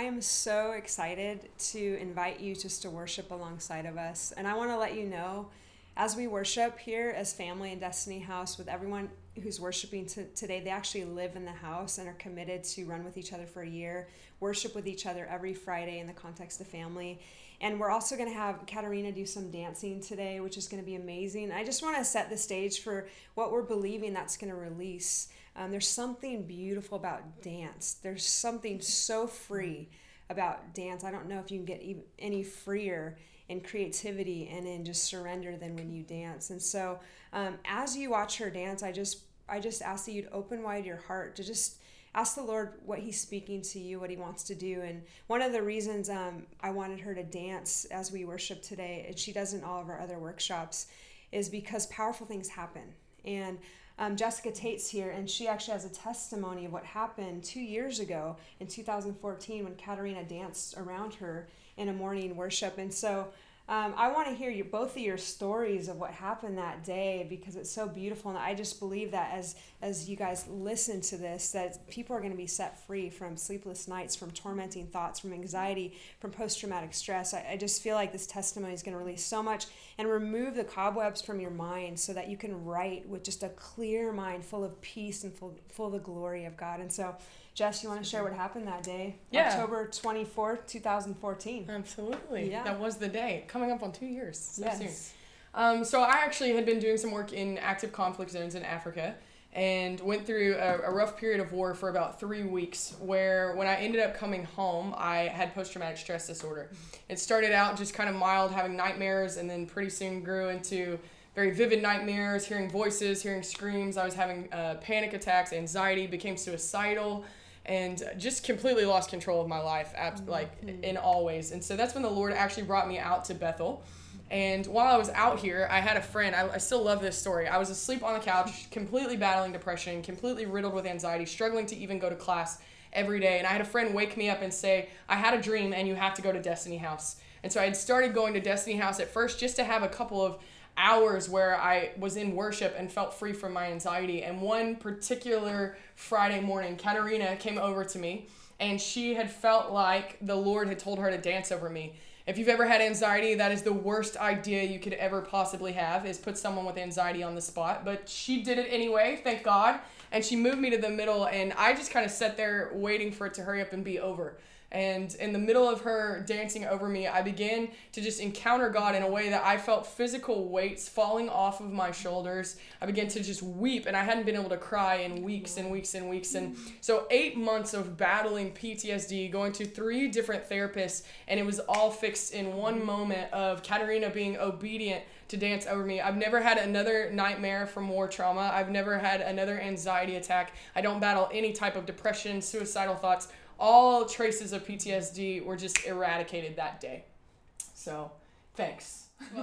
I am so excited to invite you just to worship alongside of us. And I want to let you know as we worship here as family and Destiny House with everyone who's worshiping t- today, they actually live in the house and are committed to run with each other for a year, worship with each other every Friday in the context of family. And we're also going to have Katarina do some dancing today, which is going to be amazing. I just want to set the stage for what we're believing that's going to release. Um, there's something beautiful about dance, there's something so free about dance. I don't know if you can get any freer in creativity and in just surrender than when you dance. And so, um, as you watch her dance, I just I just ask that you'd open wide your heart to just ask the Lord what He's speaking to you, what He wants to do. And one of the reasons um, I wanted her to dance as we worship today, and she does in all of our other workshops, is because powerful things happen. And um, Jessica Tate's here, and she actually has a testimony of what happened two years ago in 2014 when Katarina danced around her in a morning worship. And so um, I want to hear you both of your stories of what happened that day because it's so beautiful, and I just believe that as as you guys listen to this, that people are going to be set free from sleepless nights, from tormenting thoughts, from anxiety, from post traumatic stress. I, I just feel like this testimony is going to release so much and remove the cobwebs from your mind, so that you can write with just a clear mind, full of peace and full full of the glory of God. And so. Jess, you want to share what happened that day? Yeah. October 24th, 2014. Absolutely. Yeah. That was the day. Coming up on two years. So yes. soon. Um, so I actually had been doing some work in active conflict zones in Africa and went through a, a rough period of war for about three weeks where when I ended up coming home, I had post-traumatic stress disorder. It started out just kind of mild, having nightmares, and then pretty soon grew into very vivid nightmares, hearing voices, hearing screams. I was having uh, panic attacks, anxiety, became suicidal and just completely lost control of my life ab- oh, like in all ways and so that's when the lord actually brought me out to bethel. And while i was out here i had a friend I, I still love this story. I was asleep on the couch completely battling depression completely riddled with anxiety struggling to even go to class every day. And i had a friend wake me up and say i had a dream and you have to go to destiny house. And so i had started going to destiny house at first just to have a couple of hours where I was in worship and felt free from my anxiety. And one particular Friday morning, Katarina came over to me and she had felt like the Lord had told her to dance over me. If you've ever had anxiety, that is the worst idea you could ever possibly have is put someone with anxiety on the spot. But she did it anyway, thank God. And she moved me to the middle and I just kind of sat there waiting for it to hurry up and be over. And in the middle of her dancing over me, I began to just encounter God in a way that I felt physical weights falling off of my shoulders. I began to just weep, and I hadn't been able to cry in weeks and weeks and weeks. And so, eight months of battling PTSD, going to three different therapists, and it was all fixed in one moment of Katarina being obedient to dance over me. I've never had another nightmare from war trauma. I've never had another anxiety attack. I don't battle any type of depression, suicidal thoughts all traces of PTSD were just eradicated that day. So, thanks.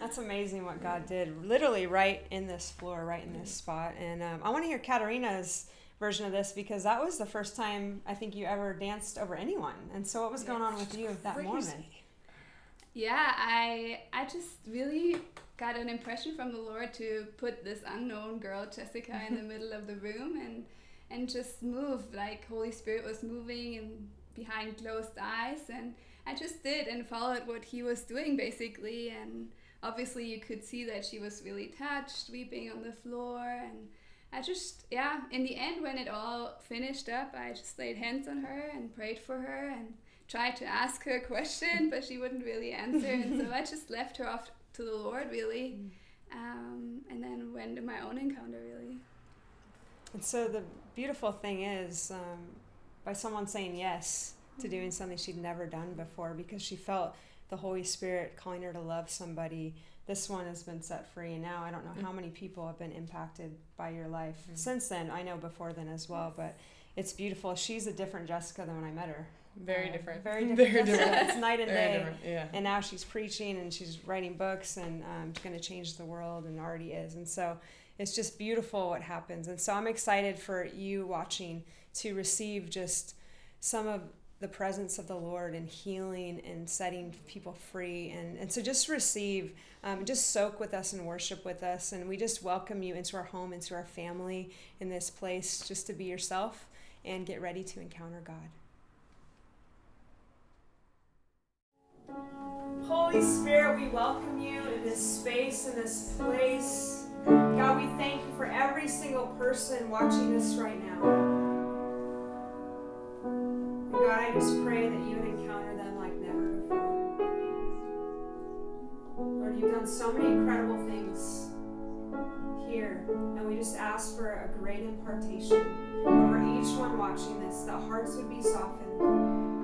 That's amazing what God did, literally right in this floor, right in this spot. And um, I want to hear Katarina's version of this because that was the first time I think you ever danced over anyone. And so, what was going on with you that moment? Yeah, I I just really got an impression from the Lord to put this unknown girl Jessica in the middle of the room and and just move like Holy Spirit was moving and behind closed eyes and I just did and followed what he was doing basically and obviously you could see that she was really touched weeping on the floor and I just yeah in the end when it all finished up I just laid hands on her and prayed for her and tried to ask her a question but she wouldn't really answer and so I just left her off to the Lord really um, and then went to my own encounter really. And so, the beautiful thing is um, by someone saying yes to doing something she'd never done before because she felt the Holy Spirit calling her to love somebody. This one has been set free, and now I don't know how many people have been impacted by your life since then. I know before then as well, but it's beautiful. She's a different Jessica than when I met her. Very Uh, different. Very different. Very different. It's night and Very day. different. Yeah. And now she's preaching and she's writing books and um, going to change the world and already is. And so it's just beautiful what happens. And so I'm excited for you watching to receive just some of the presence of the Lord and healing and setting people free. And, and so just receive, um, just soak with us and worship with us. And we just welcome you into our home, into our family in this place, just to be yourself and get ready to encounter God. Holy Spirit, we welcome you in this space, in this place. God, we thank you for every single person watching this right now. God, I just pray that you would encounter them like never before. Lord, you've done so many incredible things here, and we just ask for a great impartation over each one watching this, that hearts would be softened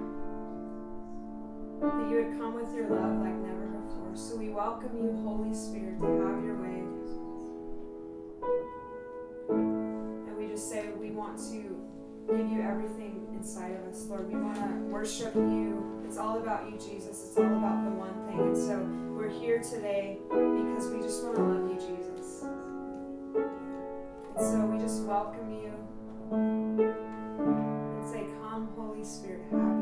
that you would come with your love like never before. So we welcome you, Holy Spirit, to have your way. Just say we want to give you everything inside of us, Lord. We want to worship you. It's all about you, Jesus. It's all about the one thing. And so we're here today because we just want to love you, Jesus. And so we just welcome you and say, Come, Holy Spirit, have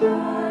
Heart.